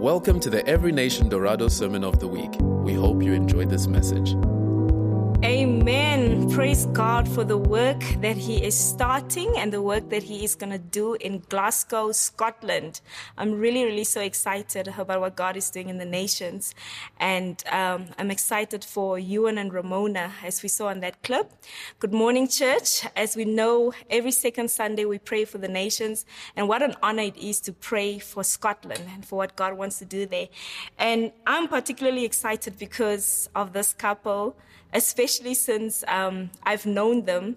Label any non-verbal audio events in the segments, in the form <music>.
Welcome to the Every Nation Dorado Sermon of the Week. We hope you enjoyed this message. Amen. Praise God for the work that He is starting and the work that He is going to do in Glasgow, Scotland. I'm really, really so excited about what God is doing in the nations. And um, I'm excited for Ewan and Ramona, as we saw in that clip. Good morning, church. As we know, every second Sunday we pray for the nations. And what an honor it is to pray for Scotland and for what God wants to do there. And I'm particularly excited because of this couple especially since um, I've known them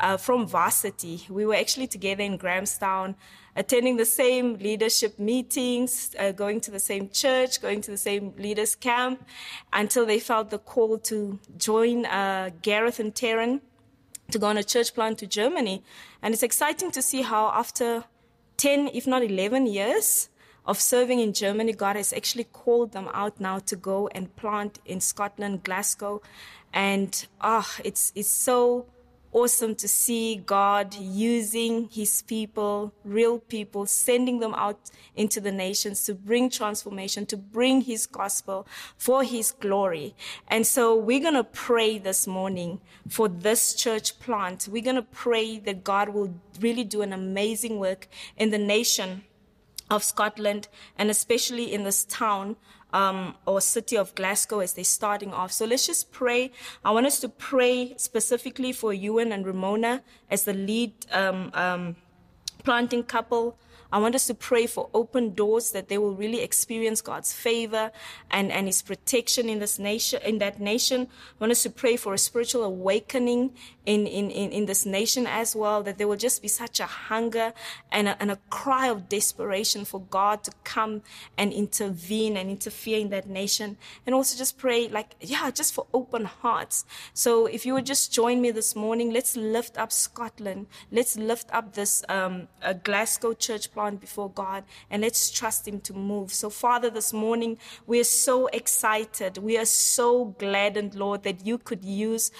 uh, from varsity. We were actually together in Grahamstown, attending the same leadership meetings, uh, going to the same church, going to the same leaders camp, until they felt the call to join uh, Gareth and Taryn to go on a church plant to Germany. And it's exciting to see how after 10, if not 11 years, of serving in Germany, God has actually called them out now to go and plant in Scotland, Glasgow. And ah, oh, it's, it's so awesome to see God using his people, real people, sending them out into the nations to bring transformation, to bring his gospel for his glory. And so we're going to pray this morning for this church plant. We're going to pray that God will really do an amazing work in the nation of Scotland and especially in this town um, or city of Glasgow as they're starting off. So let's just pray. I want us to pray specifically for Ewan and Ramona as the lead um, um, planting couple I want us to pray for open doors that they will really experience God's favor and, and his protection in this nation, in that nation. I want us to pray for a spiritual awakening in, in, in, in this nation as well, that there will just be such a hunger and a, and a cry of desperation for God to come and intervene and interfere in that nation. And also just pray like, yeah, just for open hearts. So if you would just join me this morning, let's lift up Scotland. Let's lift up this, um, Glasgow church before God and let's trust Him to move. So, Father, this morning we are so excited. We are so gladdened, Lord, that you could use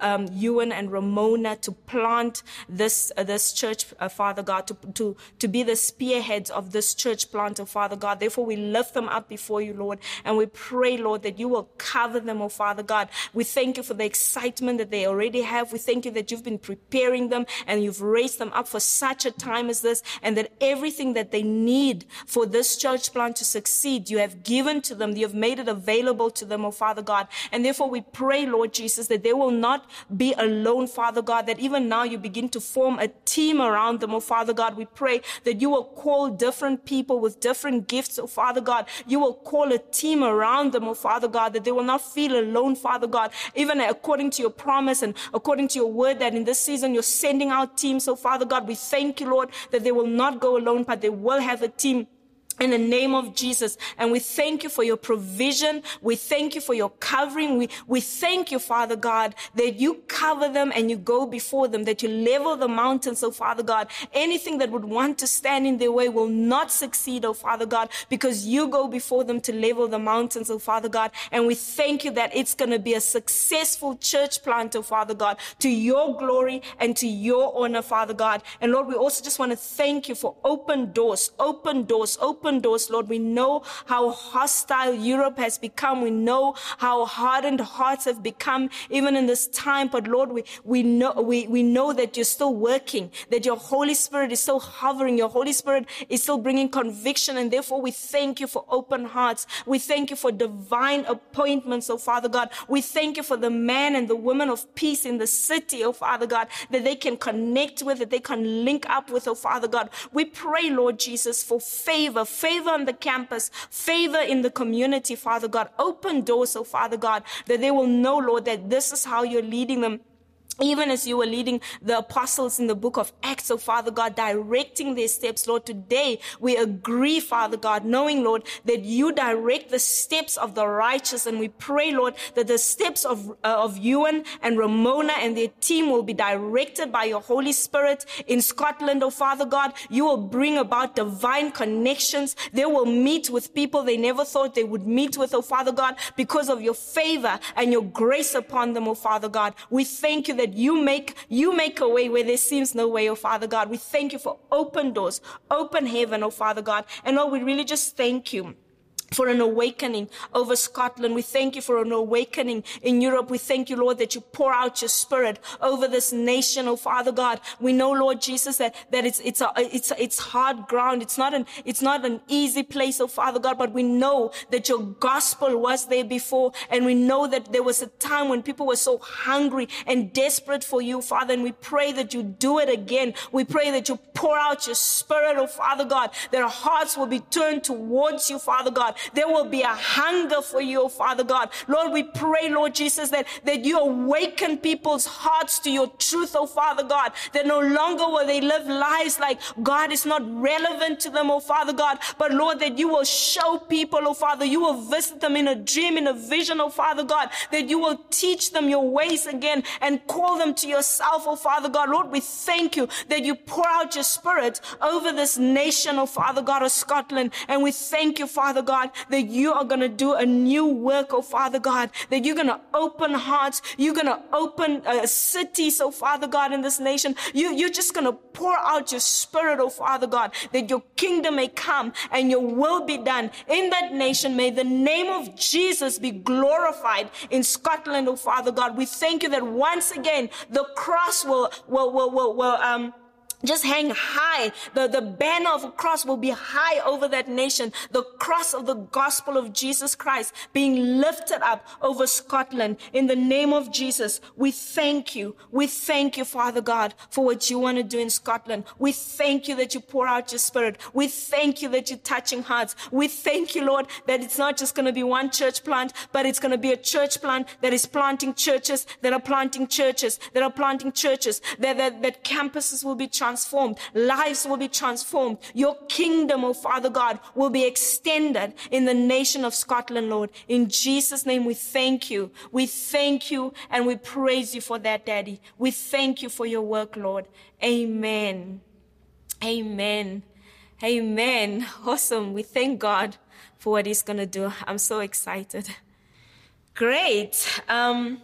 um, Ewan and Ramona to plant this uh, this church, uh, Father God, to, to, to be the spearheads of this church plant, oh Father God. Therefore, we lift them up before you, Lord, and we pray, Lord, that you will cover them, oh Father God. We thank you for the excitement that they already have. We thank you that you've been preparing them and you've raised them up for such a time as this, and that every everything that they need for this church plant to succeed, you have given to them. You have made it available to them, oh Father God. And therefore we pray, Lord Jesus, that they will not be alone, Father God, that even now you begin to form a team around them, oh Father God. We pray that you will call different people with different gifts, oh Father God. You will call a team around them, oh Father God, that they will not feel alone, Father God, even according to your promise and according to your word that in this season you're sending out teams, oh Father God. We thank you, Lord, that they will not go alone but they will have a team in the name of Jesus. And we thank you for your provision. We thank you for your covering. We, we thank you, Father God, that you cover them and you go before them, that you level the mountains, oh Father God. Anything that would want to stand in their way will not succeed, oh Father God, because you go before them to level the mountains, oh Father God. And we thank you that it's going to be a successful church plant, oh Father God, to your glory and to your honor, Father God. And Lord, we also just want to thank you for open doors, open doors, open open doors, Lord. We know how hostile Europe has become. We know how hardened hearts have become even in this time. But Lord, we, we know, we, we know that you're still working, that your Holy Spirit is still hovering. Your Holy Spirit is still bringing conviction. And therefore we thank you for open hearts. We thank you for divine appointments, oh Father God. We thank you for the man and the woman of peace in the city, oh Father God, that they can connect with, that they can link up with, oh Father God. We pray, Lord Jesus, for favor, favor on the campus, favor in the community, Father God. Open doors, oh Father God, that they will know, Lord, that this is how you're leading them even as you were leading the apostles in the book of Acts, oh Father God, directing their steps, Lord, today we agree, Father God, knowing, Lord, that you direct the steps of the righteous. And we pray, Lord, that the steps of, uh, of Ewan and Ramona and their team will be directed by your Holy Spirit in Scotland, oh Father God. You will bring about divine connections. They will meet with people they never thought they would meet with, oh Father God, because of your favor and your grace upon them, oh Father God. We thank you that that you make, you make a way where there seems no way, oh Father God. We thank you for open doors, open heaven, oh Father God. And Lord, we really just thank you for an awakening over Scotland. We thank you for an awakening in Europe. We thank you, Lord, that you pour out your spirit over this nation, oh Father God. We know, Lord Jesus, that, that it's, it's, a, it's, it's hard ground. It's not an, it's not an easy place, oh Father God, but we know that your gospel was there before. And we know that there was a time when people were so hungry and desperate for you, Father. And we pray that you do it again. We pray that you pour out your spirit, oh Father God, that our hearts will be turned towards you, Father God there will be a hunger for you, Father God. Lord, we pray, Lord Jesus, that, that you awaken people's hearts to your truth, oh Father God, that no longer will they live lives like God is not relevant to them, oh Father God, but Lord, that you will show people, oh Father, you will visit them in a dream, in a vision, oh Father God, that you will teach them your ways again and call them to yourself, oh Father God. Lord, we thank you that you pour out your spirit over this nation, oh Father God of Scotland. And we thank you, Father God, that you are going to do a new work, oh Father God, that you're going to open hearts. You're going to open uh, cities, oh Father God, in this nation. You, you're just going to pour out your spirit, oh Father God, that your kingdom may come and your will be done in that nation. May the name of Jesus be glorified in Scotland, oh Father God. We thank you that once again the cross will, will, will, will, will um, just hang high. The, the banner of a cross will be high over that nation. The cross of the gospel of Jesus Christ being lifted up over Scotland. In the name of Jesus, we thank you. We thank you, Father God, for what you want to do in Scotland. We thank you that you pour out your spirit. We thank you that you're touching hearts. We thank you, Lord, that it's not just going to be one church plant, but it's going to be a church plant that is planting churches, that are planting churches, that are planting churches, that, that, that campuses will be transformed. Lives will be transformed. Your kingdom, oh Father God, will be extended in the nation of Scotland, Lord. In Jesus' name, we thank you. We thank you and we praise you for that, Daddy. We thank you for your work, Lord. Amen. Amen. Amen. <laughs> Awesome. We thank God for what He's going to do. I'm so excited. Great. Um,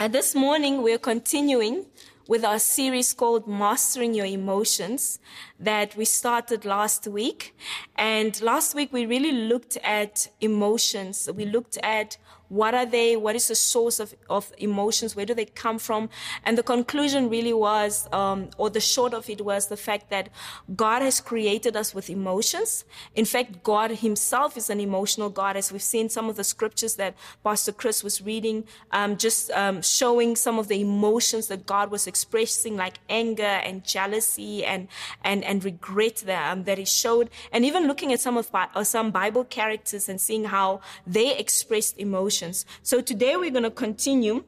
and this morning, we're continuing with our series called Mastering Your Emotions that we started last week. And last week we really looked at emotions. We looked at what are they? What is the source of, of emotions? Where do they come from? And the conclusion really was, um, or the short of it was the fact that God has created us with emotions. In fact, God himself is an emotional God, as we've seen some of the scriptures that Pastor Chris was reading, um, just um, showing some of the emotions that God was expressing, like anger and jealousy and, and, and regret that, um, that he showed. And even looking at some of uh, some Bible characters and seeing how they expressed emotions emotions. So today we're going to continue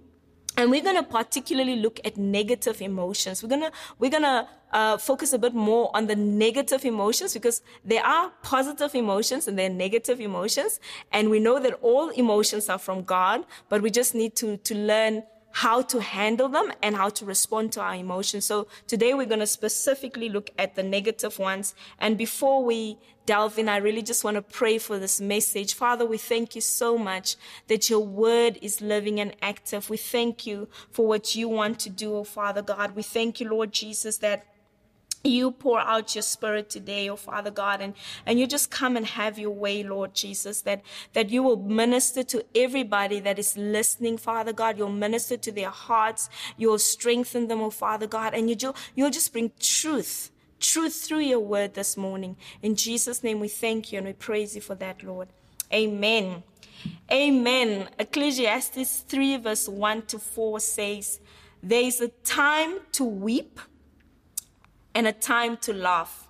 and we're going to particularly look at negative emotions. We're going to, we're going to uh, focus a bit more on the negative emotions because there are positive emotions and there are negative emotions. And we know that all emotions are from God, but we just need to, to learn how to handle them and how to respond to our emotions. So today we're going to specifically look at the negative ones. And before we delve in, I really just want to pray for this message. Father, we thank you so much that your word is living and active. We thank you for what you want to do, oh Father God. We thank you, Lord Jesus, that you pour out your spirit today, oh Father God, and, and you just come and have your way, Lord Jesus, that, that you will minister to everybody that is listening, Father God. You'll minister to their hearts. You'll strengthen them, oh Father God, and you, you'll just bring truth, truth through your word this morning. In Jesus' name, we thank you and we praise you for that, Lord. Amen. Amen. Ecclesiastes 3 verse 1 to 4 says, There is a time to weep and a time to laugh,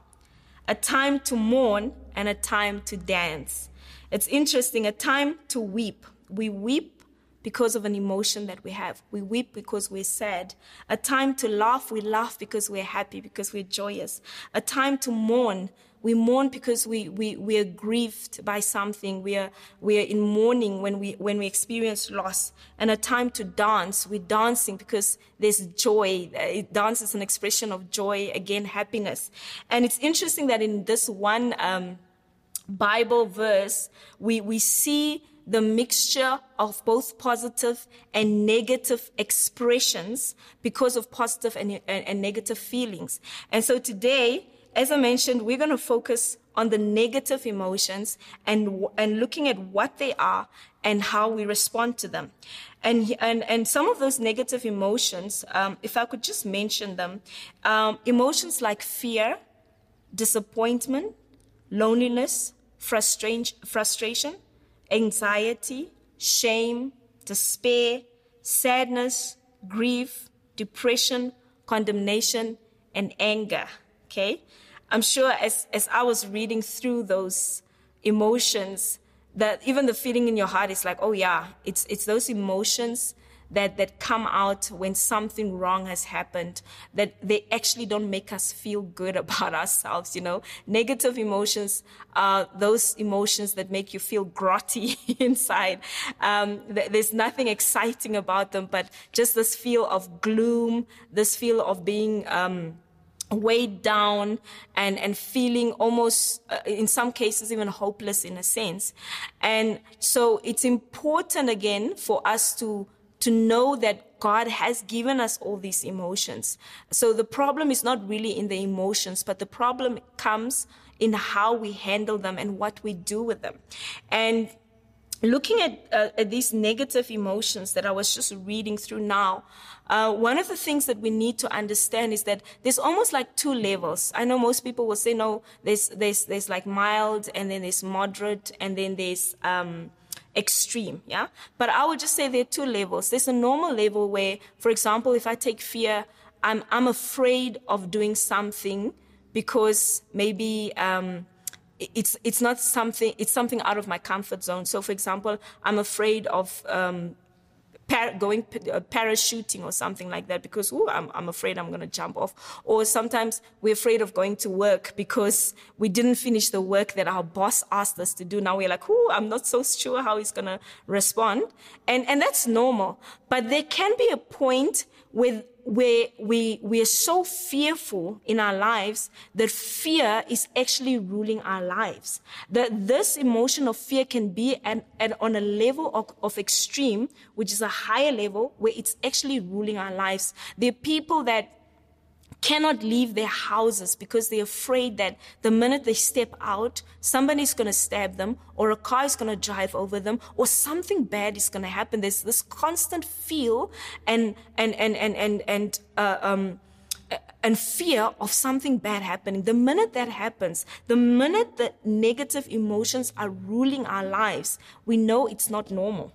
a time to mourn and a time to dance. It's interesting, a time to weep. We weep because of an emotion that we have. We weep because we're sad. A time to laugh, we laugh because we're happy, because we're joyous. A time to mourn, we mourn because we, we, we are grieved by something. We are, we are in mourning when we, when we experience loss. And a time to dance. We're dancing because there's joy. Dance is an expression of joy, again, happiness. And it's interesting that in this one um, Bible verse, we, we see the mixture of both positive and negative expressions because of positive and, and, and negative feelings. And so today, as I mentioned, we're going to focus on the negative emotions and, and looking at what they are and how we respond to them. And, and, and some of those negative emotions, um, if I could just mention them, um, emotions like fear, disappointment, loneliness, frustration, anxiety, shame, despair, sadness, grief, depression, condemnation, and anger. Okay? I'm sure as, as I was reading through those emotions, that even the feeling in your heart is like, oh yeah, it's, it's those emotions that, that come out when something wrong has happened, that they actually don't make us feel good <laughs> about ourselves, you know. Negative emotions are those emotions that make you feel grotty <laughs> inside. Um, th- there's nothing exciting about them, but just this feel of gloom, this feel of being, um, weighed down and, and feeling almost, uh, in some cases, even hopeless in a sense. And so it's important again for us to to know that God has given us all these emotions. So the problem is not really in the emotions, but the problem comes in how we handle them and what we do with them. And looking at, uh, at these negative emotions that I was just reading through now, uh, one of the things that we need to understand is that there's almost like two levels. I know most people will say, no, there's, there's, there's like mild and then there's moderate and then there's, um, extreme, yeah? But I would just say there are two levels. There's a normal level where, for example, if I take fear, I'm, I'm afraid of doing something because maybe, um, it's, it's not something, it's something out of my comfort zone. So, for example, I'm afraid of, um, par- going uh, parachuting or something like that because ooh, I'm, I'm afraid I'm going to jump off. Or sometimes we're afraid of going to work because we didn't finish the work that our boss asked us to do. Now we're like, ooh, I'm not so sure how he's going to respond. And, and that's normal. But there can be a point with where we, we are so fearful in our lives that fear is actually ruling our lives. That this emotion of fear can be at, on a level of, of extreme, which is a higher level where it's actually ruling our lives. There are people that cannot leave their houses because they're afraid that the minute they step out, somebody's going to stab them or a car is going to drive over them or something bad is going to happen. There's this constant feel and, and, and, and, and, and, uh, um, and fear of something bad happening. The minute that happens, the minute the negative emotions are ruling our lives, we know it's not normal.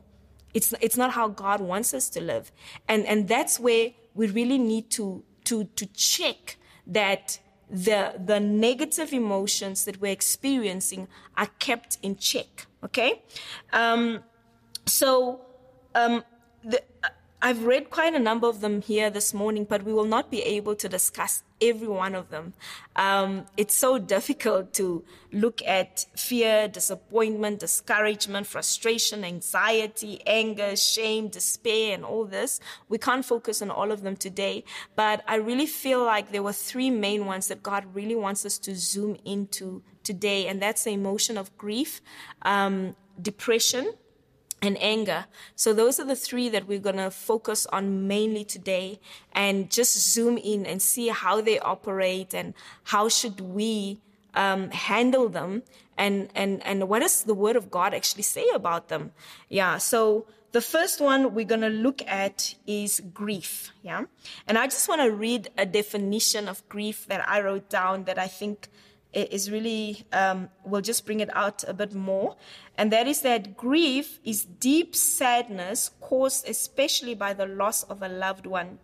It's, it's not how God wants us to live. And, and that's where we really need to to, to check that the, the negative emotions that we're experiencing are kept in check. Okay? Um, so, um, the, I've read quite a number of them here this morning, but we will not be able to discuss every one of them. Um, it's so <laughs> difficult to look at fear, disappointment, discouragement, frustration, anxiety, anger, shame, despair, and all this. We can't focus on all of them today, but I really feel like there were three main ones that God really wants us to zoom into today, and that's the emotion of grief, um, depression, and anger. So those are the three that we're going to focus on mainly today and just zoom in and see how they operate and how should we um, handle them and, and, and what does the word of God actually say about them? Yeah. So the first one we're going to look at is grief. Yeah. And I just want to read a definition of grief that I wrote down that I think is really, um, will just bring it out a bit more. And that is that grief is deep sadness caused especially by the loss of a loved one,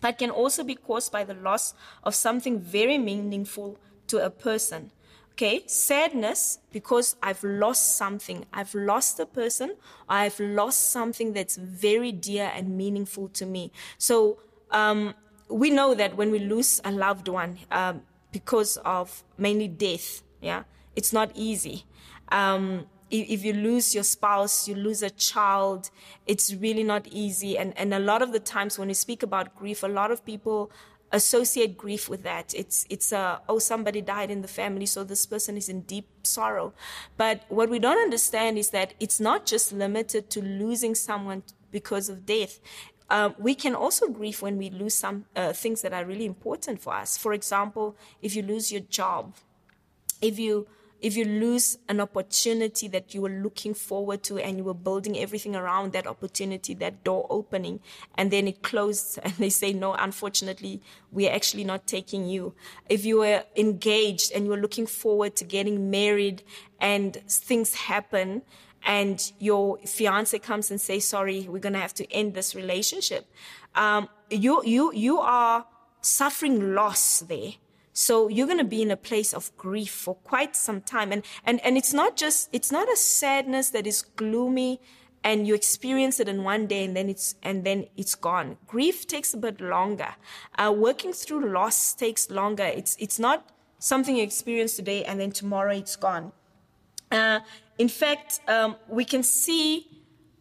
but can also be caused by the loss of something very meaningful to a person. Okay, sadness because I've lost something. I've lost a person, I've lost something that's very dear and meaningful to me. So, um, we know that when we lose a loved one, um, because of mainly death. Yeah, it's not easy. Um, if, if, you lose your spouse, you lose a child, it's really not easy. And, and a lot of the times when we speak about grief, a lot of people associate grief with that. It's, it's a, oh, somebody died in the family, so this person is in deep sorrow. But what we don't understand is that it's not just limited to losing someone because of death. Um, we can also grieve when we lose some uh, things that are really important for us. For example, if you lose your job, if you if you lose an opportunity that you were looking forward to and you were building everything around that opportunity, that door opening, and then it closed <laughs> and they say, no, unfortunately, we're actually not taking you. If you were engaged and you were looking forward to getting married and things happen and your fiance comes and says, sorry, we're going to have to end this relationship. Um, you, you, you are suffering loss there. So you're going to be in a place of grief for quite some time. And, and, and it's not just, it's not a sadness that is gloomy and you experience it in one day and then it's, and then it's gone. Grief takes a bit longer. Uh, working through loss takes longer. It's, it's not something you experience today and then tomorrow it's gone. Uh, in fact, um, we can see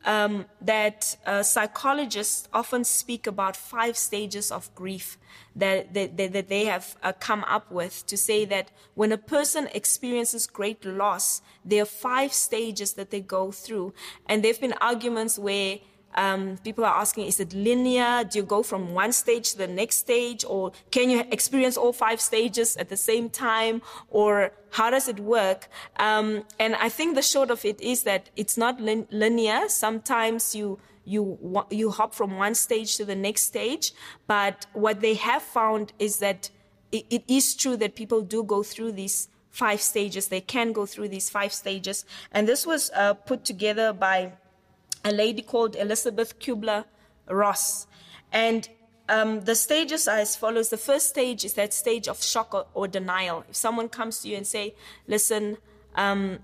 um, that uh, psychologists often speak about five stages of grief that, that, that they have uh, come up with to say that when a person experiences great loss, there are five stages that they go through. And there have been arguments where um, people are asking, is it linear? Do you go from one stage to the next stage? Or can you experience all five stages at the same time? Or how does it work? Um, and I think the short of it is that it's not lin- linear. Sometimes you, you, you hop from one stage to the next stage. But what they have found is that it, it is true that people do go through these five stages. They can go through these five stages. And this was uh, put together by a lady called Elizabeth Kubler Ross. And um, the stages are as follows. The first stage is that stage of shock or, or denial. If someone comes to you and say, listen, um,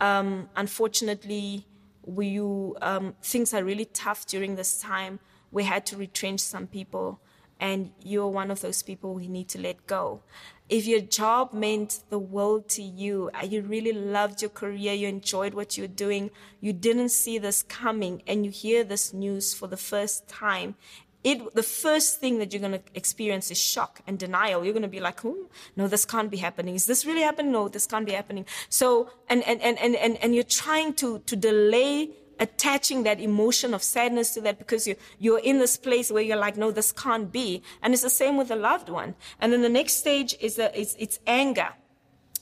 um, unfortunately, we, you, um, things are really tough during this time. We had to retrench some people, and you're one of those people we need to let go if your job meant the world to you, uh, you really loved your career, you enjoyed what you're doing, you didn't see this coming, and you hear this news for the first time, it, the first thing that you're going to experience is shock and denial. You're going to be like, oh, no, this can't be happening. Is this really happening? No, this can't be happening. So, and, and, and, and, and, and you're trying to, to delay attaching that emotion of sadness to that because you, you're in this place where you're like, no, this can't be. And it's the same with a loved one. And then the next stage is the, it's, it's anger.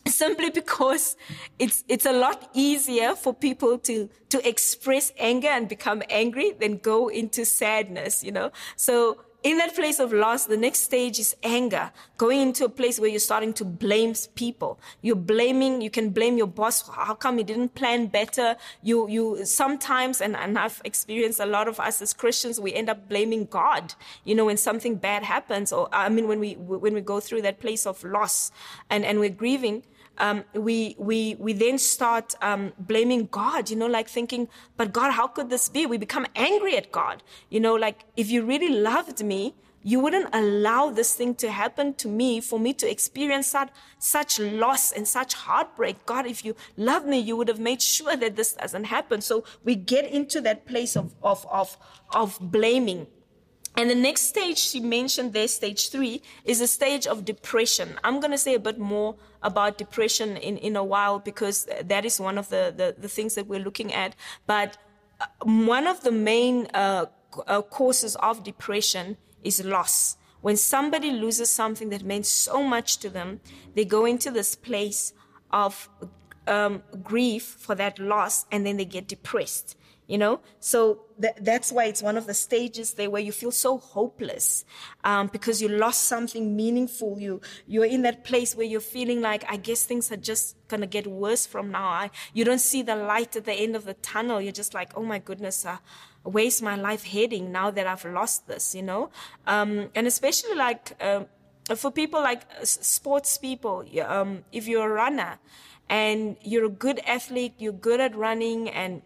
Simply because it's, it's a lot easier for people to, to express anger and become angry than go into sadness, you know? So in that place of loss, the next stage is anger, going into a place where you're starting to blame people. You're blaming, you can blame your boss. How come he didn't plan better? You, you sometimes, and, and I've experienced a lot of us as Christians, we end up blaming God, you know, when something bad happens, or I mean, when we, when we go through that place of loss and, and we're grieving, um, we, we, we then start um, blaming God, you know, like thinking, but God, how could this be? We become angry at God. You know, like if you really loved me, you wouldn't allow this thing to happen to me for me to experience such, such loss and such heartbreak. God, if you love me, you would have made sure that this doesn't happen. So we get into that place of, of, of, of blaming. And the next stage she mentioned there, stage three, is a stage of depression. I'm going to say a bit more about depression in, in a while because that is one of the, the, the things that we're looking at. But uh, one of the main uh, uh, causes of depression is loss. When somebody loses something that meant so much to them, they go into this place of um, grief for that loss and then they get depressed you know? So th- that's why it's one of the stages there where you feel so hopeless um, because you lost something meaningful. You you're in that place where you're feeling like i guess things are just gonna get worse from now I, you don't see the light at the end of the tunnel. You're just like oh my goodness uh, where's my life heading now that i've lost this you know? Um, and especially like um, for people like uh, sports people um, if you're a runner and you're a good athlete you're good at running and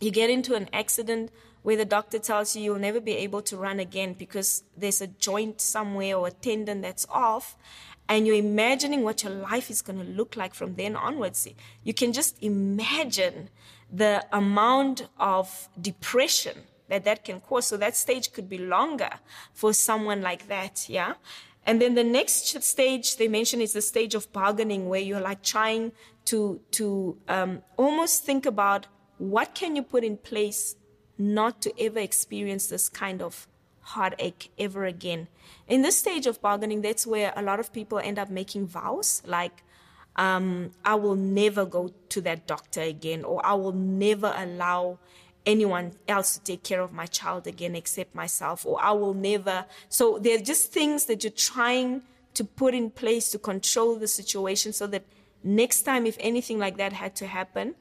you get into an accident where the doctor tells you you'll never be able to run again because there's a joint somewhere or a tendon that's off and you're imagining what your life is going to look like from then onwards. You can just imagine the amount of depression that that can cause. So that stage could be longer for someone like that yeah? And then the next stage they mention is the stage of bargaining where you're like trying to to um, almost think about what can you put in place not to ever experience this kind of heartache ever again? In this stage of bargaining, that's where a lot of people end up making vows like, um, I will never go to that doctor again, or I will never allow anyone else to take care of my child again except myself, or I will never. So they're just things that you're trying to put in place to control the situation so that next time, if anything like that had to happen,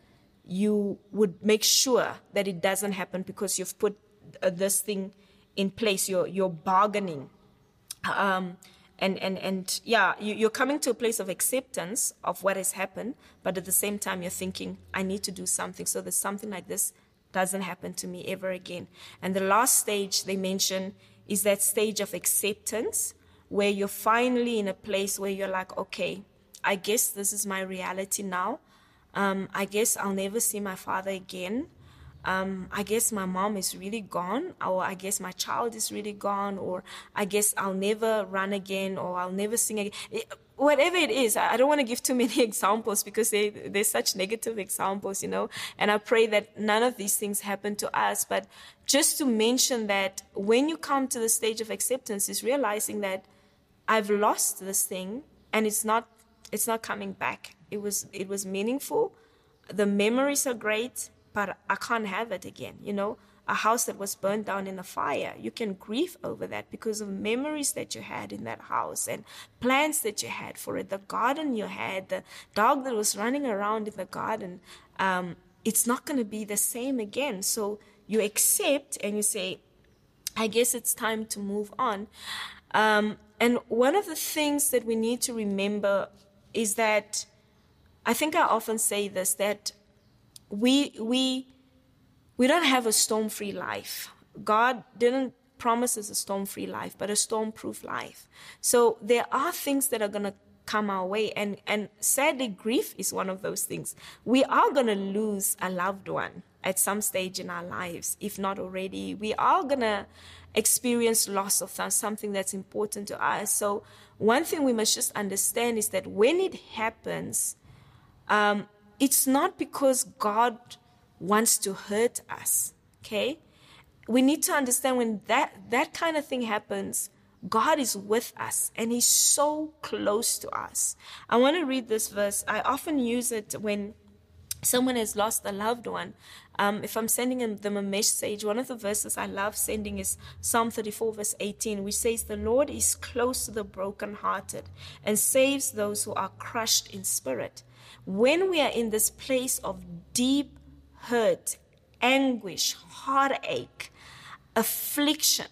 you would make sure that it doesn't happen because you've put uh, this thing in place. You're, you're bargaining. Um, and and and yeah you, are coming to a place of acceptance of what has happened but at the same time you're thinking i need to do something so that something like this doesn't happen to me ever again and the last stage they mention is that stage of acceptance where you're finally in a place where you're like okay i guess this is my reality now um, i guess i'll never see my father again um, I guess my mom is really gone, or I guess my child is really gone, or I guess I'll never run again, or I'll never sing again. It, whatever it is, I don't want to give too many <laughs> examples because they, they're such negative examples, you know. And I pray that none of these things happen to us. But just to mention that when you come to the stage of acceptance, is realizing that I've lost this thing and it's not it's not coming back. It was it was meaningful. The memories are great but I can't have it again. You know, a house that was burned down in a fire, you can grieve over that because of memories that you had in that house and plans that you had for it, the garden you had, the dog that was running around in the garden. Um, it's not going to be the same again. So you accept and you say, I guess it's time to move on. Um, and one of the things that we need to remember is that I think I often say this that we we we don't have a storm-free life. God didn't promise us a storm-free life, but a storm-proof life. So there are things that are going to come our way and and sadly grief is one of those things we are going to lose a loved one at some stage in our lives if not already we are going to experience loss of something that's important to us so one thing we must just understand is that when it happens um, it's not because God wants to hurt us, okay? We need to understand when that, that kind of thing happens, God is with us and He's so close to us. I want to read this verse. I often use it when someone has lost a loved one. Um, if I'm sending them a message, one of the verses I love sending is Psalm 34, verse 18, which says, The Lord is close to the brokenhearted and saves those who are crushed in spirit. When we are in this place of deep hurt, anguish, heartache, affliction,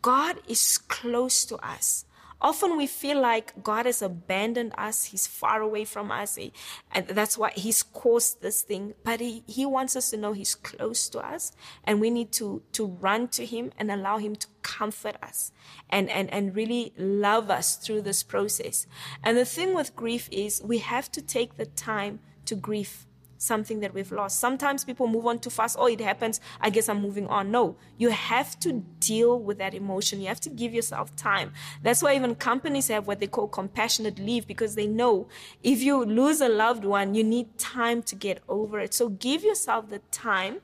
God is close to us. Often we feel like God has abandoned us, He's far away from us, eh, and that's why He's caused this thing. But He, he wants us to know He's close to us, and we need to, to run to Him and allow Him to comfort us and, and, and really love us through this process. And the thing with grief is we have to take the time to grieve something that we've lost. Sometimes people move on too fast. Oh, it happens. I guess I'm moving on. No, you have to deal with that emotion. You have to give yourself time. That's why even companies have what they call compassionate leave because they know if you lose a loved one, you need time to get over it. So give yourself the time,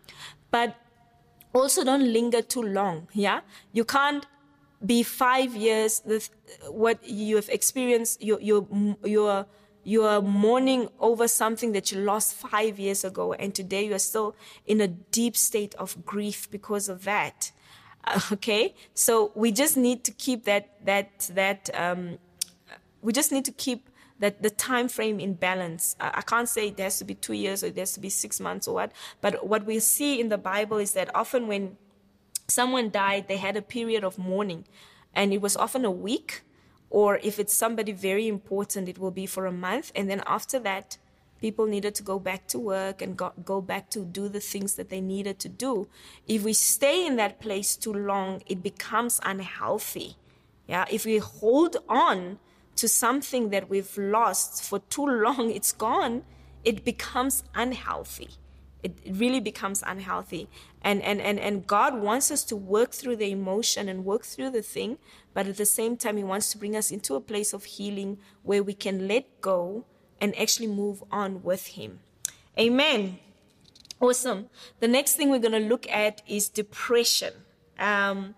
but also don't linger too long. Yeah. You can't be five years with what you have experienced, your, your, your, you are mourning over something that you lost five years ago, and today you are still in a deep state of grief because of that. Uh, okay, so we just need to keep that that that um, we just need to keep that the time frame in balance. I can't say it has to be two years or it has to be six months or what, but what we see in the Bible is that often when someone died, they had a period of mourning, and it was often a week or if it's somebody very important, it will be for a month. And then after that, people needed to go back to work and go, go back to do the things that they needed to do. If we stay in that place too long, it becomes unhealthy. Yeah. If we hold on to something that we've lost for too long, it's gone, it becomes unhealthy it, really becomes unhealthy. And, and, and, and God wants us to work through the emotion and work through the thing, but at the same time, He wants to bring us into a place of healing where we can let go and actually move on with Him. Amen. Awesome. The next thing we're going to look at is depression. Um,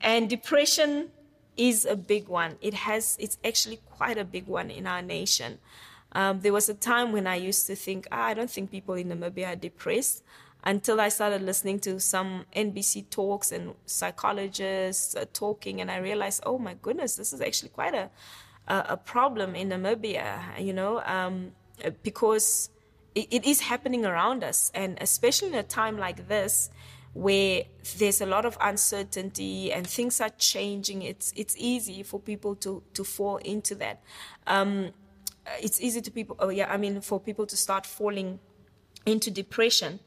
and depression is a big one. It has, it's actually quite a big one in our nation. Um, there was a time when I used to think, ah, I don't think people in Namibia are depressed until I started listening to some NBC talks and psychologists uh, talking, and I realized, oh my goodness, this is actually quite a a, a problem in Namibia, you know, um, because it, it is happening around us, and especially in a time like this where there's a lot of uncertainty and things are changing, it's it's easy for people to to fall into that. Um, Uh, it's easy to people. Oh yeah, I mean for people to start falling into depression.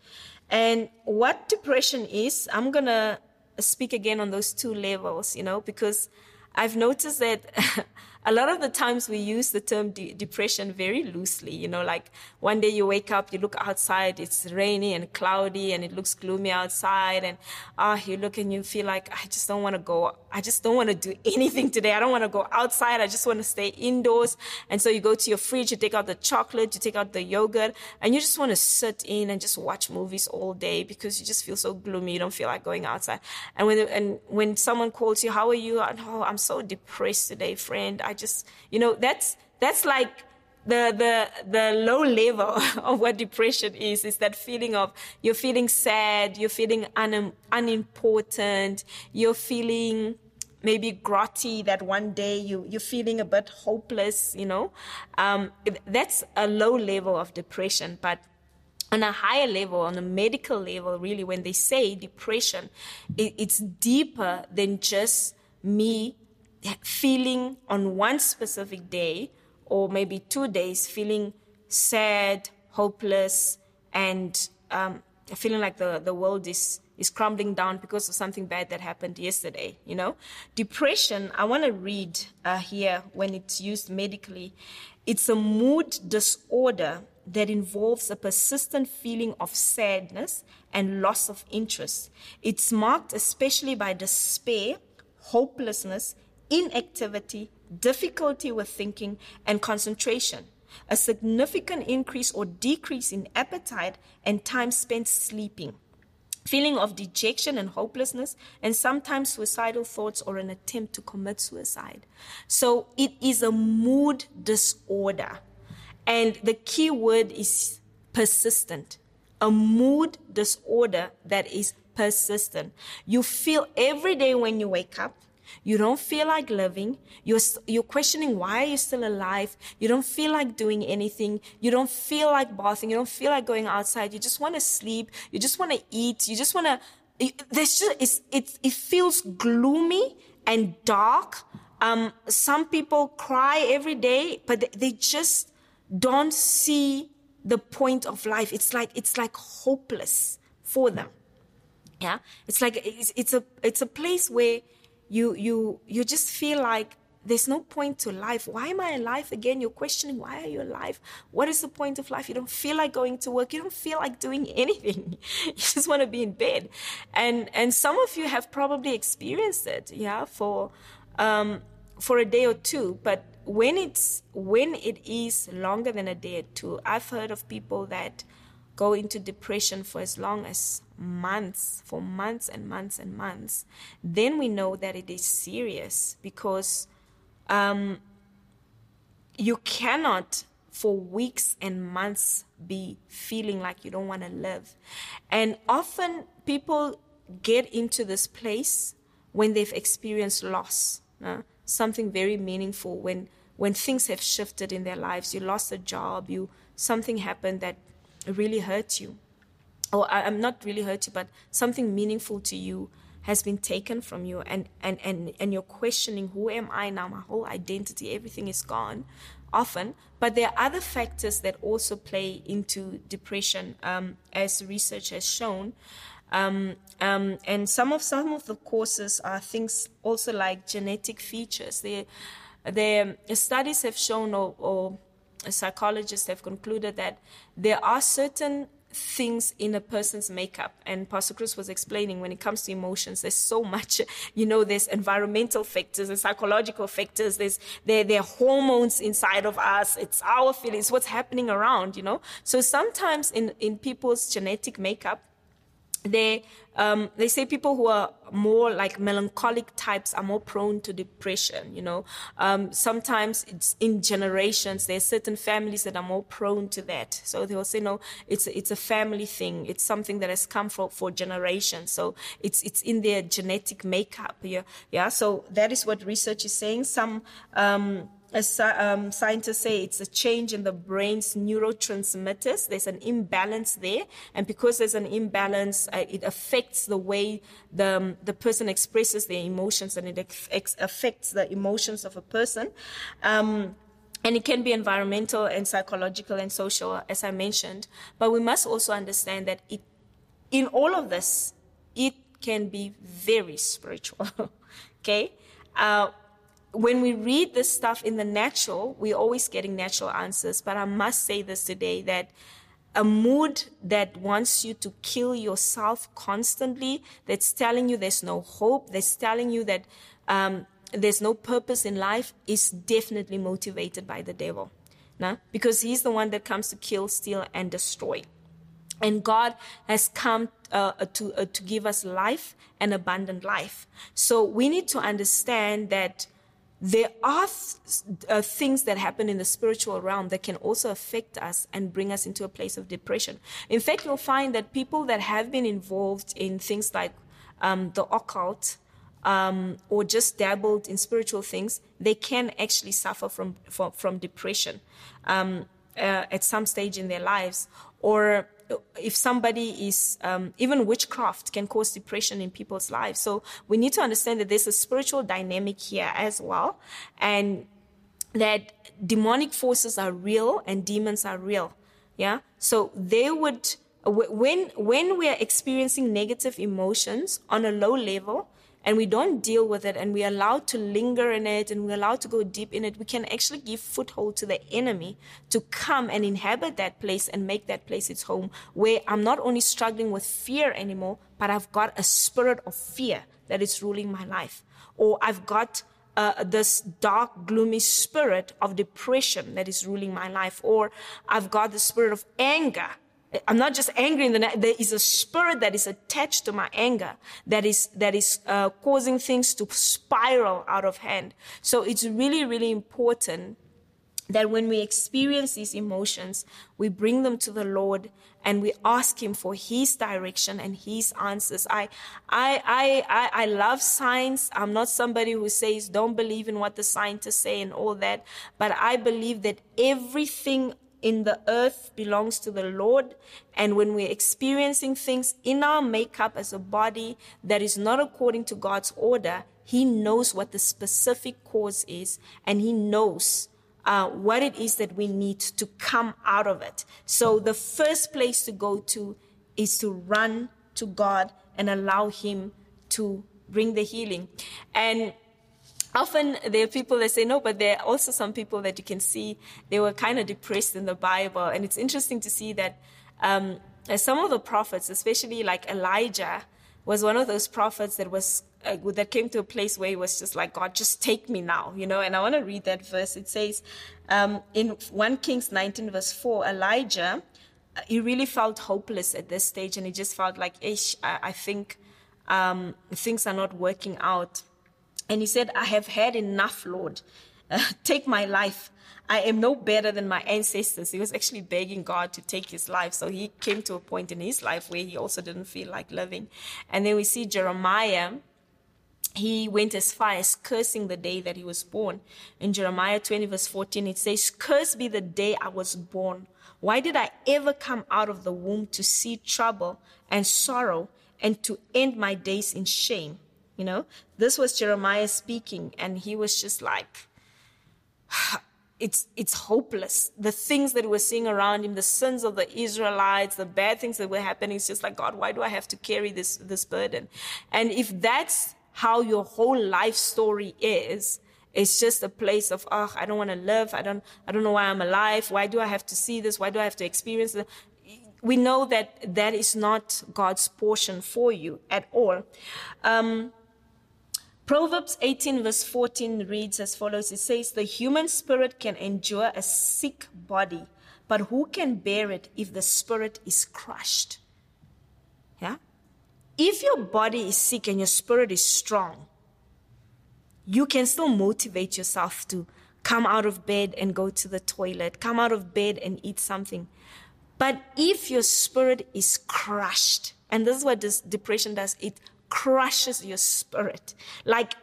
And what depression is, I'm gonna speak again on those two levels, you know, because I've noticed that <laughs> a lot of the times we use the term de- depression very loosely. You know, like one day you wake up, you look outside, it's rainy and cloudy and it looks gloomy outside. And ah, oh, you look and you feel like, I just don't want to go. I just don't want to do <laughs> anything today. I don't want to go outside. I just want to stay indoors. And so you go to your fridge, you take out the chocolate, you take out the yogurt, and you just want to sit in and just watch movies all day because you just feel so gloomy. You don't feel like going outside. And when, and when someone calls you, how are you? Oh, I'm so depressed today, friend. I just, you know, that's, that's like the, the, the low level <laughs> of what depression is, is that feeling of you're feeling sad, you're feeling un, unimportant, you're feeling maybe grotty that one day you, you're feeling a bit hopeless, you know. Um, that's a low level of depression, but on a higher level, on a medical level, really, when they say depression, it, it's deeper than just me feeling on one specific day or maybe two days feeling sad, hopeless, and um, feeling like the, the world is, is crumbling down because of something bad that happened yesterday, you know? Depression, I want to read uh, here when it's used medically. It's a mood disorder that involves a persistent feeling of sadness and loss of interest. It's marked especially by despair, hopelessness, inactivity, difficulty with thinking, and concentration, a significant increase or decrease in appetite, and time spent sleeping, feeling of dejection and hopelessness, and sometimes suicidal thoughts or an attempt to commit suicide. So it is a mood disorder. And the key word is persistent. A mood disorder that is persistent. You feel every day when you wake up, you don't feel like living. You're, you're questioning why are you still alive? You don't feel like doing anything. You don't feel like bathing. You don't feel like going outside. You just want to sleep. You just want to eat. You just want to, there's just, it's, it, it feels gloomy and dark. Um, some people cry every day, but they, they just don't see the point of life. It's like, it's like hopeless for them. Yeah. It's like, it's, it's a, it's a place where you you you just feel like there's no point to life. Why am I alive again? You're questioning why are you alive? What is the point of life? You don't feel like going to work. You don't feel like doing <laughs> anything. You just want to be in bed. And and some of you have probably experienced it, yeah, for um, for a day or two. But when it's when it is longer than a day or two, I've heard of people that go into depression for as long as months, for months and months and months, then we know that it is serious because um, you cannot for weeks and months be feeling like you don't want to live. And often people get into this place when they've experienced loss, uh, something very meaningful, when, when things have shifted in their lives. You lost a job, you something happened that really hurt you or I'm not really hurt you, but something meaningful to you has been taken from you and, and, and, and you're questioning who am I now? My whole identity, everything is gone often. But there are other factors that also play into depression, um, as research has shown. Um, um, and some of some of the causes are things also like genetic features. The the studies have shown, or, or psychologists have concluded that there are certain things in a person's makeup. And Pastor Chris was explaining when it comes to emotions, there's so much, <laughs> you know, there's environmental factors and psychological factors. There's, there, there are hormones inside of us. It's our feelings, what's happening around, you know. So sometimes in, in people's genetic makeup, they um, they say people who are more like melancholic types are more prone to depression. You know, um, sometimes it's in generations. There are certain families that are more prone to that. So they will say, no, it's it's a family thing. It's something that has come for for generations. So it's it's in their genetic makeup. Yeah, yeah. So that is what research is saying. Some um, as um, scientists say, it's a change in the brain's neurotransmitters. There's an imbalance there, and because there's an imbalance, uh, it affects the way the um, the person expresses their emotions, and it ex- affects the emotions of a person. Um, and it can be environmental and psychological and social, as I mentioned. But we must also understand that it, in all of this, it can be very spiritual. <laughs> okay. Uh, when we read this stuff in the natural, we're always getting natural answers. But I must say this today that a mood that wants you to kill yourself constantly, that's telling you there's no hope, that's telling you that um, there's no purpose in life, is definitely motivated by the devil. Nah? Because he's the one that comes to kill, steal, and destroy. And God has come uh, to, uh, to give us life and abundant life. So we need to understand that there are th- uh, things that happen in the spiritual realm that can also affect us and bring us into a place of depression. In fact, you'll find that people that have been involved in things like um, the occult um, or just dabbled in spiritual things, they can actually suffer from from, from depression um, uh, at some stage in their lives, or if somebody is um, even witchcraft can cause depression in people's lives. So we need to understand that there's a spiritual dynamic here as well and that demonic forces are real and demons are real yeah? So they would when when we are experiencing negative emotions on a low level and we don't deal with it and we allow to linger in it and we allow to go deep in it, we can actually give foothold to the enemy to come and inhabit that place and make that place its home where I'm not only struggling with fear anymore, but I've got a spirit of fear that is ruling my life. Or I've got uh, this dark, gloomy spirit of depression that is ruling my life. Or I've got the spirit of anger I'm not just angry the. There is a spirit that is attached to my anger that is, that is uh, causing things to spiral out of hand. So it's really, really important that when we experience these emotions, we bring them to the Lord and we ask Him for His direction and His answers. I, I, I, I love science. I'm not somebody who says don't believe in what the scientists say and all that, but I believe that everything in the earth belongs to the Lord. And when we're experiencing things in our makeup as a body that is not according to God's order, He knows what the specific cause is and He knows uh, what it is that we need to come out of it. So the first place to go to is to run to God and allow Him to bring the healing. And often there are people that say no, but there are also some people that you can see they were kind of depressed in the Bible, and it's interesting to see that um, some of the prophets, especially like Elijah, was one of those prophets that was uh, that came to a place where he was just like, God, just take me now, you know. And I want to read that verse. It says um, in 1 Kings 19 verse 4, Elijah, uh, he really felt hopeless at this stage, and he just felt like, ish, I, I think um, things are not working out. And he said, I have had enough, Lord. Uh, take my life. I am no better than my ancestors. He was actually begging God to take his life. So he came to a point in his life where he also didn't feel like living. And then we see Jeremiah. He went as far as cursing the day that he was born. In Jeremiah 20 verse 14, it says, Cursed be the day I was born. Why did I ever come out of the womb to see trouble and sorrow and to end my days in shame? You know, this was Jeremiah speaking, and he was just like, <sighs> it's, it's hopeless. The things that we're seeing around him, the sins of the Israelites, the bad things that were happening, it's just like, God, why do I have to carry this, this burden? And if that's how your whole life story is, it's just a place of, oh, I don't want to live. I don't, I don't know why I'm alive. Why do I have to see this? Why do I have to experience this? We know that that is not God's portion for you at all. Um, Proverbs 18, verse 14 reads as follows It says, The human spirit can endure a sick body, but who can bear it if the spirit is crushed? Yeah? If your body is sick and your spirit is strong, you can still motivate yourself to come out of bed and go to the toilet, come out of bed and eat something. But if your spirit is crushed, and this is what this depression does, it crushes your spirit. Like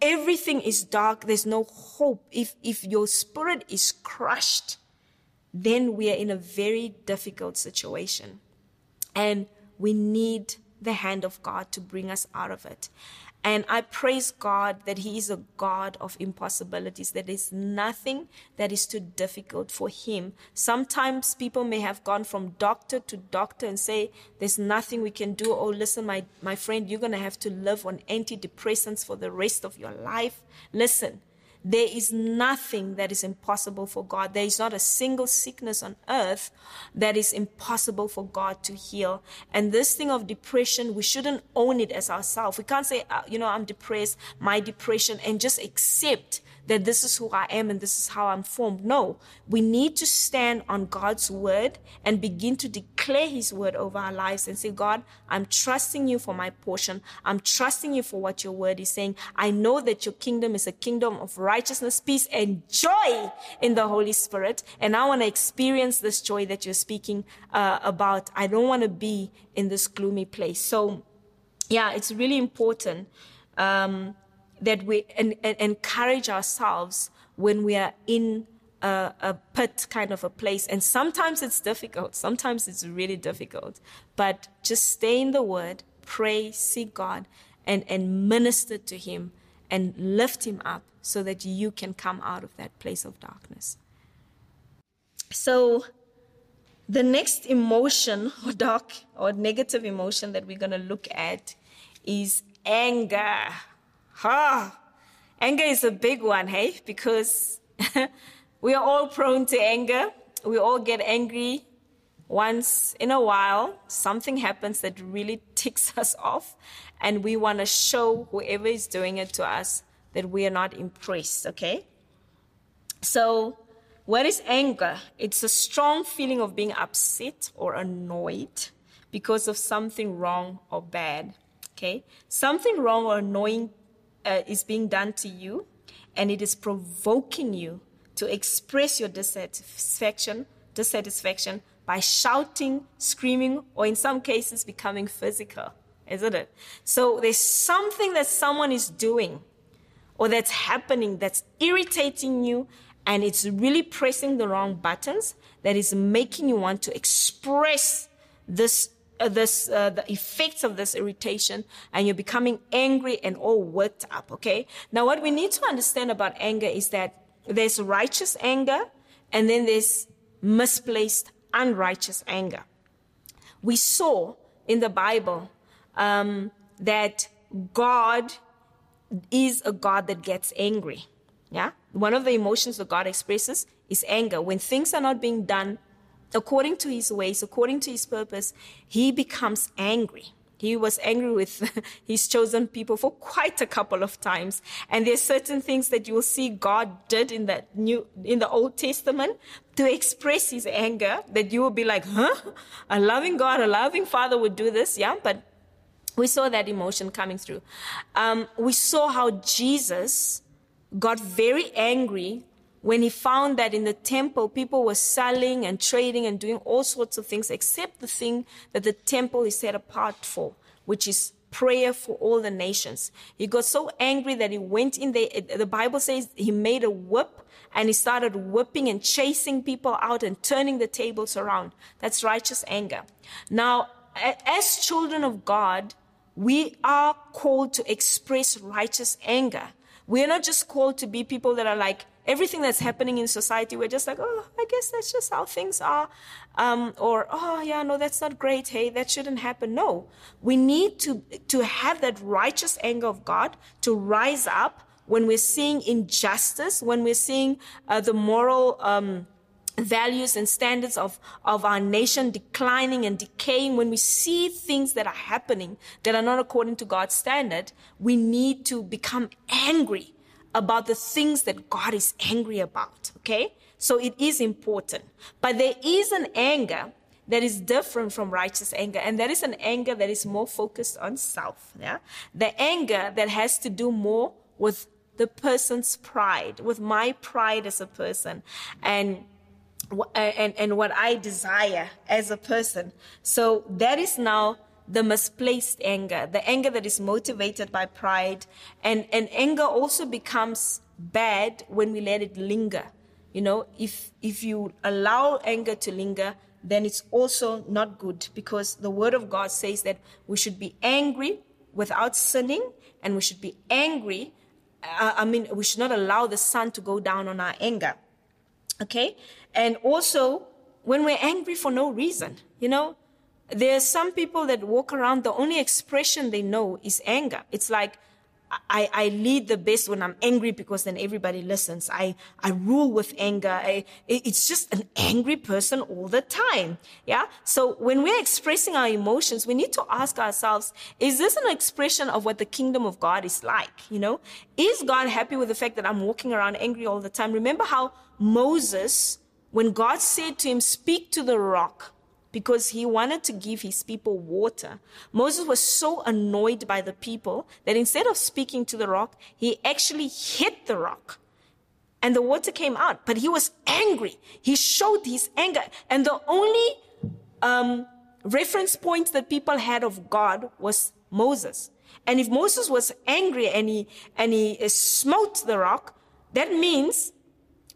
everything is dark, there's no hope. If, if your spirit is crushed, then we are in a very difficult situation. And we need the hand of God to bring us out of it. And I praise God that He is a God of impossibilities. There is nothing that is too difficult for Him. Sometimes people may have gone from doctor to doctor and say, There's nothing we can do. Oh, listen, my, my friend, you're going to have to live on antidepressants for the rest of your life. Listen, there is nothing that is impossible for God. There is not a single sickness on earth that is impossible for God to heal. And this thing of depression, we shouldn't own it as ourselves. We can't say, uh, you know, I'm depressed, my depression, and just accept that this is who I am and this is how I'm formed. No, we need to stand on God's word and begin to declare his word over our lives and say, God, I'm trusting you for my portion. I'm trusting you for what your word is saying. I know that your kingdom is a kingdom of righteousness, peace, and joy in the Holy Spirit. And I want to experience this joy that you're speaking uh, about. I don't want to be in this gloomy place. So, yeah, it's really important. Um, that we en- en- encourage ourselves when we are in a, a, pit kind of a place. And sometimes it's difficult. Sometimes it's really difficult. But just stay in the word, pray, seek God, and, and minister to Him and lift Him up so that you can come out of that place of darkness. So, the next emotion <laughs> or dark or negative emotion that we're going to look at is anger. Ah, anger is a big one, hey, because <laughs> we are all prone to anger. We all get angry once in a while. Something happens that really ticks <laughs> us off, and we want to show whoever is doing it to us that we are not impressed, okay? So, what is anger? It's a strong feeling of being upset or annoyed because of something wrong or bad. Okay? Something wrong or annoying uh, is being done to you, and it is provoking you to express your dissatisfaction, dissatisfaction by shouting, screaming, or in some cases becoming physical, isn't it? So there's something that someone is doing or that's happening that's irritating you and it's really pressing the wrong buttons that is making you want to express this this uh, the effects of this irritation and you're becoming angry and all worked up okay? Now what we need to understand about anger is that there's righteous anger and then there's misplaced unrighteous anger. We saw in the bible um, that god is a god that gets angry yeah? One of the emotions that god expresses is anger. When things are not being done according to his ways, according to his purpose, he becomes angry. He was angry with <laughs> his chosen people for quite a couple of times. And there's certain things that you will see God did in the new, in the Old Testament to express his anger that you will be like, huh? A loving God, a loving father would do this. Yeah. But we saw that emotion coming through. Um, we saw how Jesus got very angry when he found that in the temple people were selling and trading and doing all sorts of things except the thing that the temple is set apart for, which is prayer for all the nations. He got so angry that he went in there. The Bible says he made a whip and he started whipping and chasing people out and turning the tables around. That's righteous anger. Now, as children of God, we are called to express righteous anger. We're not just called to be people that are like, everything that's happening in society, we're just like, oh, I guess that's just how things are. Um, or, oh, yeah, no, that's not great. Hey, that shouldn't happen. No, we need to, to have that righteous anger of God to rise up when we're seeing injustice, when we're seeing uh, the moral, um, values and standards of, of our nation declining and decaying, when we see things that are happening that are not according to God's standard, we need to become angry about the things that God is angry about. Okay? So it is important. But there is an anger that is different from righteous anger. And that is an anger that is more focused on self. Yeah. The anger that has to do more with the person's pride, with my pride as a person. And and, and what I desire as a person. So that is now the misplaced anger, the anger that is motivated by pride. And, and anger also becomes bad when we let it linger. You know, if, if you allow anger to linger, then it's also not good because the word of God says that we should be angry without sinning and we should be angry. Uh, I mean, we should not allow the sun to go down on our anger. Okay? And also, when we're angry for no reason, you know, there are some people that walk around, the only expression they know is anger. It's like, I, I lead the best when I'm angry because then everybody listens. I, I rule with anger. I, it's just an angry person all the time. Yeah. So when we're expressing our emotions, we need to ask ourselves, is this an expression of what the kingdom of God is like? You know, is God happy with the fact that I'm walking around angry all the time? Remember how Moses, when God said to him, speak to the rock, because he wanted to give his people water. Moses was so annoyed by the people that instead of speaking to the rock, he actually hit the rock. And the water came out, but he was angry. He showed his anger. And the only um, reference point that people had of God was Moses. And if Moses was angry and he, and he smote the rock, that means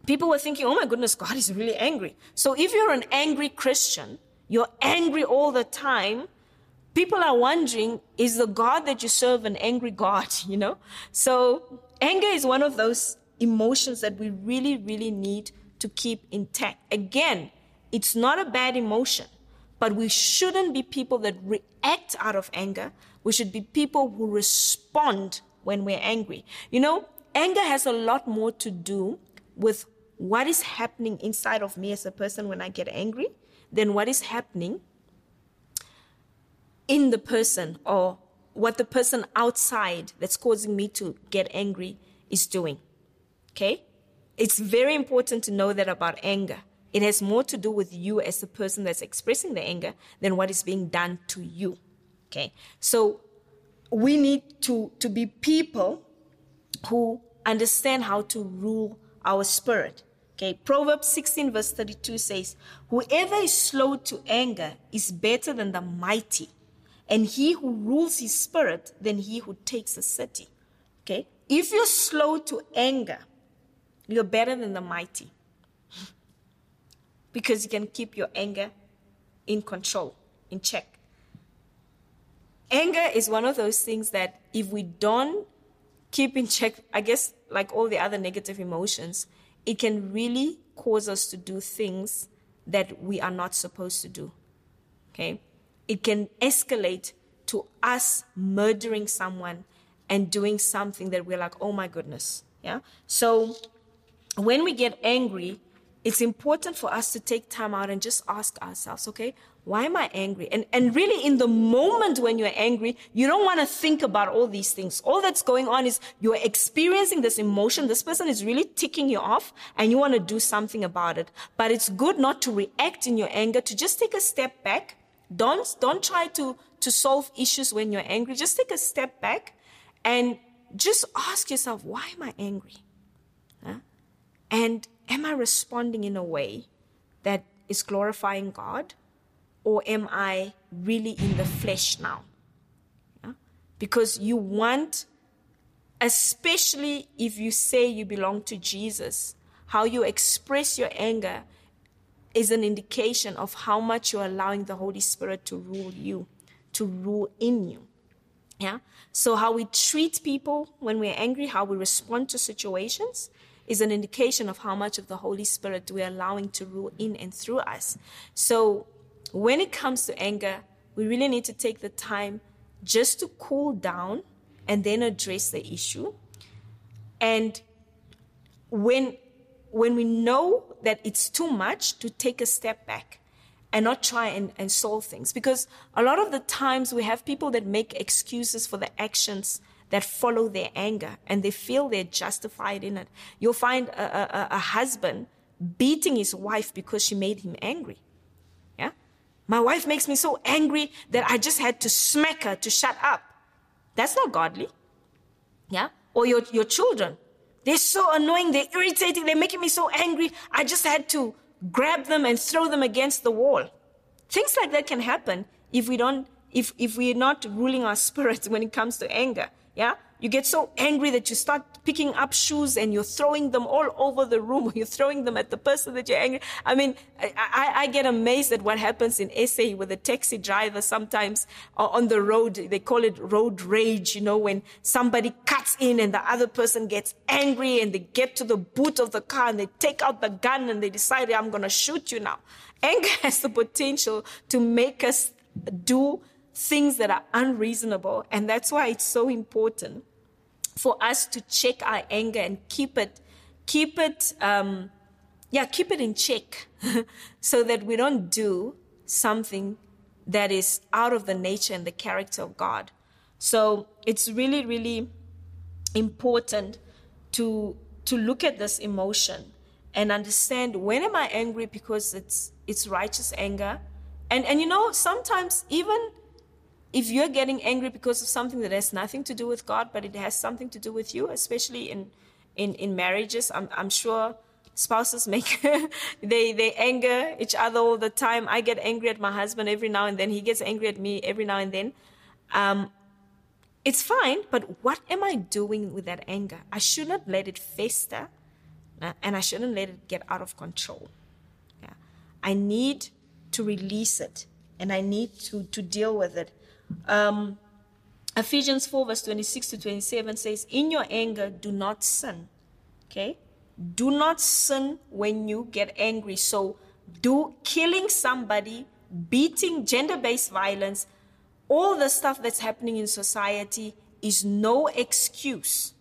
people were thinking, oh my goodness, God is really angry. So if you're an angry Christian, you're angry all the time, people are wondering, is the God that you serve an angry God, <laughs> you know? So anger is one of those emotions that we really, really need to keep intact. Again, it's not a bad emotion, but we shouldn't be people that react out of anger. We should be people who respond when we're angry. You know, anger has a lot more to do with what is happening inside of me as a person when I get angry than what is happening in the person or what the person outside that's causing me to get angry is doing. Okay? It's very important to know that about anger. It has more to do with you as the person that's expressing the anger than what is being done to you. Okay? So we need to, to be people who understand how to rule our spirit. Okay, Proverbs 16, verse 32 says, Whoever is slow to anger is better than the mighty, and he who rules his spirit than he who takes a city. Okay, if you're slow to anger, you're better than the mighty <laughs> because you can keep your anger in control, in check. Anger is one of those things that if we don't keep in check, I guess, like all the other negative emotions, it can really cause us to do things that we are not supposed to do. Okay? It can escalate to us murdering someone and doing something that we're like, oh my goodness. Yeah? So when we get angry, it's important for us to take time out and just ask ourselves, okay, why am I angry? And, and really, in the moment when you're angry, you don't want to think about all these things. All that's going on is you're experiencing this emotion. This person is really ticking you off and you want to do something about it. But it's good not to react in your anger, to just take a step back. Don't, don't try to, to solve issues when you're angry. Just take a step back and just ask yourself, why am I angry? Huh? And am I responding in a way that is glorifying God? or am I really in the flesh now? Yeah? Because you want, especially if you say you belong to Jesus, how you express your anger is an indication of how much you're allowing the Holy Spirit to rule you, to rule in you. Yeah. So how we treat people when we're angry, how we respond to situations is an indication of how much of the Holy Spirit we're allowing to rule in and through us. So when it comes to anger, we really need to take the time just to cool down and then address the issue. And when when we know that it's too much to take a step back and not try and, and solve things. Because a lot of the times we have people that make excuses for the actions that follow their anger and they feel they're justified in it. You'll find a, a, a husband beating his wife because she made him angry. Yeah? My wife makes me so angry that I just had to smack her to shut up. That's not godly. Yeah? Or your, your children. They're so annoying, they're irritating, they're making me so angry. I just had to grab them and throw them against the wall. Things like that can happen if we don't, if, if we're not ruling our <laughs> spirits when it comes to anger. Yeah? You get so angry that you start picking up shoes and you're throwing them all over the room or <laughs> you're throwing them at the person that you're angry. I mean, I, I, I get amazed at what happens in SA with the taxi driver sometimes uh, on the road. They call it road rage, you know, when somebody cuts in and the other person gets angry and they get to the boot of the car and they take out the gun and they decide, I'm going to shoot you now. Anger <laughs> has the potential to make us do things that are unreasonable. And that's why it's so important for us to check our anger and keep it, keep it, um, yeah, keep it in check <laughs> so that we don't do something that is out of the nature and the character of God. So it's really, really important to to look at this emotion and understand when am I angry because it's it's righteous anger. And and you know, sometimes even if you're getting angry because of something that has nothing to do with God, but it has something to do with you, especially in in, in marriages, I'm, I'm sure spouses make <laughs> they they anger each other all the time. I get angry at my husband every now and then. He gets angry at me every now and then. Um, it's fine, but what am I doing with that anger? I should not let it fester, and I shouldn't let it get out of control. Yeah. I need to release it, and I need to to deal with it um, Ephesians 4, verse 26 to 27 says, In your anger, do not sin. Okay? Do not sin when you get angry. So, do killing somebody, beating, gender based violence, all the stuff that's happening in society is no excuse.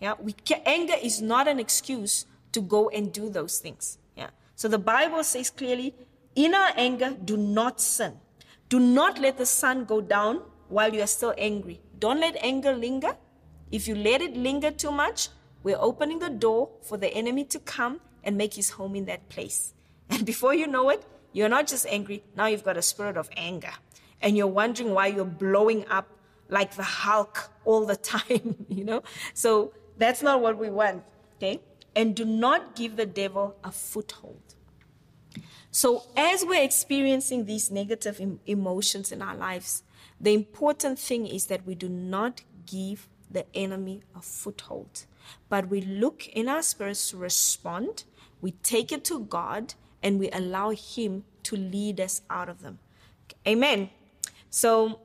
Yeah, we anger is not an excuse to go and do those things. Yeah. So the Bible says clearly, in our anger, do not sin. Do not let the sun go down while you are still angry. Don't let anger linger. If you let it linger too much, we're opening the door for the enemy to come and make his home in that place. <laughs> And before you know it, you're not just angry, now you've got a spirit of anger. And you're wondering why you're blowing up like the Hulk all the <laughs> time, you know? So that's not what we want, okay? And do not give the devil a foothold. So, as we're experiencing these negative em- emotions in our lives, the important thing is that we do not give the enemy a foothold, but we look in our spirits to respond, we take it to God, and we allow Him to lead us out of them. Amen. So,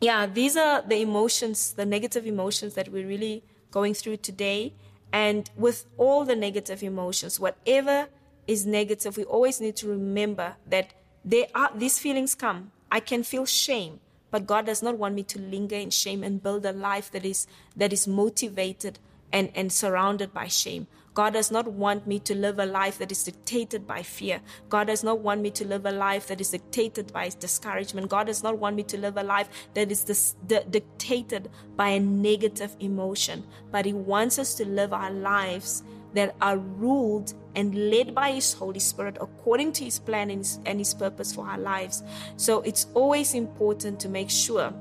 yeah, these are the emotions, the negative emotions that we're really going through today. And with all the negative emotions, whatever is negative, we always need to remember that there are these feelings come. I can feel shame, but God does not want me to linger in shame and build a life that is that is motivated and, and surrounded by shame. God does not want me to live a life that is dictated by fear. God does not want me to live a life that is dictated by discouragement. God does not want me to live a life that is dis- di- dictated by a negative emotion. But He wants us to live our lives that are ruled and led by His Holy Spirit according to His plan and His, and His purpose for our lives. So it's always important to make sure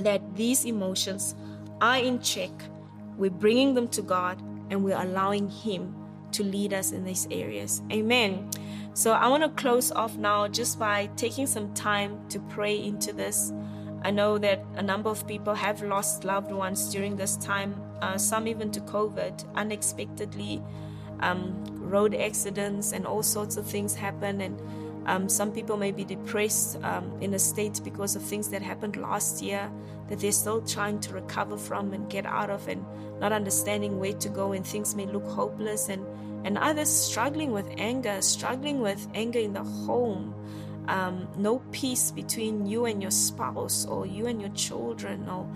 that these emotions are in check. We're bringing them to God and we're allowing Him to lead us in these areas. Amen. So I want to close off now just by taking some time to pray into this. I know that a number of people have lost loved ones during this time, uh, some even to COVID, unexpectedly. Um, road accidents and all sorts of things happen, and um, some people may be depressed um, in a state because of things that happened last year that they're still trying to recover from and get out of, and not understanding where to go, and things may look hopeless, and and others struggling with anger, struggling with anger in the home um, no peace between you and your spouse or you and your children or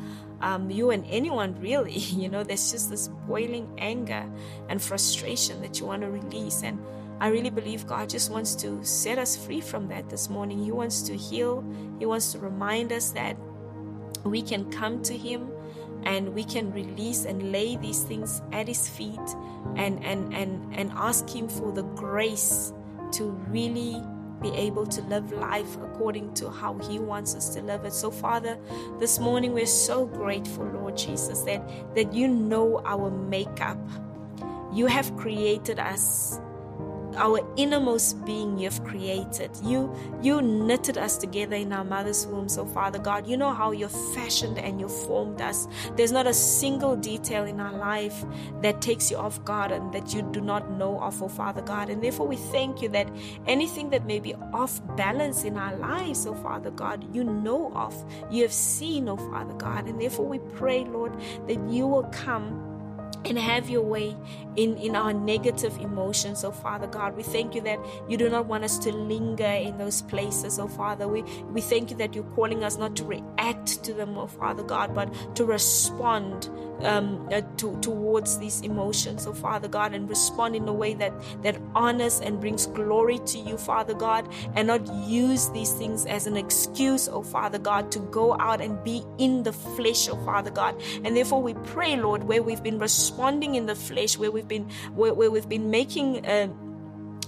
um, you and anyone really. <laughs> You know, there's just this boiling anger and frustration that you want to release. And I really believe God just wants to set us free from that this morning. He wants to heal, He wants to remind us that we can come to Him and we can release and lay these things at His feet and, and, and, and ask Him for the grace to really be able to live life according to how He wants us to live it. So, Father, this morning we're so grateful, Lord Jesus, that, that you know our makeup. You have created us our innermost being you've created. You you knitted us together in our mother's womb. So Father God, you know how you fashioned and you formed us. There's not a single detail in our life that takes you off guard and that you do not know of, oh Father God. And therefore we thank you that anything that may be off balance in our lives, oh Father God, you know of. You have seen, oh Father God. And therefore we pray, Lord, that you will come and have your way in, in our negative emotions, oh Father God. We thank you that you do not want us to linger in those places, oh Father. We, we thank you that you're calling us not to react to them, oh Father God, but to respond um, uh, to, towards these emotions, oh Father God, and respond in a way that, that honors and brings glory to you, Father God, and not use these things as an excuse, oh Father God, to go out and be in the flesh, oh Father God. And therefore we pray, Lord, where we've been responding in the flesh, where we've been where, where we've been making uh,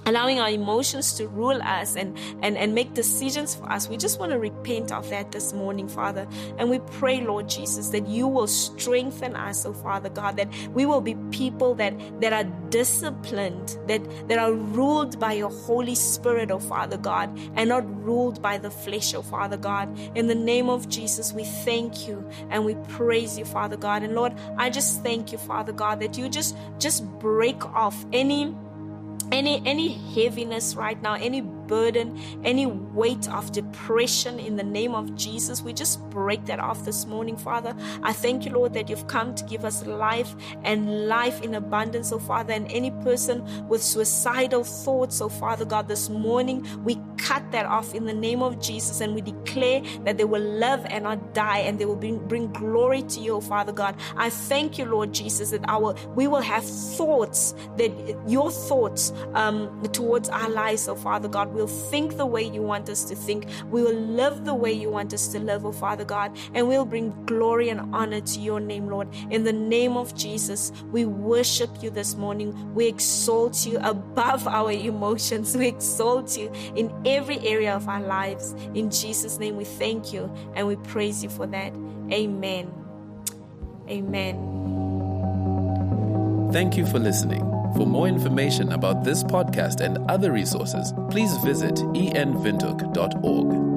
allowing our emotions to rule us and, and, and make decisions for us. We just want to repent of that this morning, Father. And we pray, Lord Jesus, that you will strengthen us, oh Father God, that we will be people that, that are disciplined, that, that are ruled by your Holy Spirit, oh Father God, and not ruled by the flesh, oh Father God. In the name of Jesus, we thank you and we praise you, Father God. And Lord, I just thank you, Father God, that you just just break off any any any heaviness right now any burden any weight of depression in the name of jesus. We just break that off this morning father. I thank you lord that you've come to give us life and life in abundance oh father. And any person with suicidal thoughts oh father god this morning we cut that off in the name of jesus. And we declare that they will live and not die and they will bring, bring glory to you oh father god. I thank you lord jesus that our we will have thoughts that your thoughts um, towards our lives, oh Father God. We'll think the way you want us to think. We will live the way you want us to live, oh Father God. And we'll bring glory and honor to your name, Lord. In the name of Jesus, we worship you this morning. We exalt you above our emotions. We exalt you in every area of our lives. In Jesus' name, we thank you and we praise you for that. Amen. Amen. Thank you for listening. For more information about this podcast and other resources, please visit envintook.org.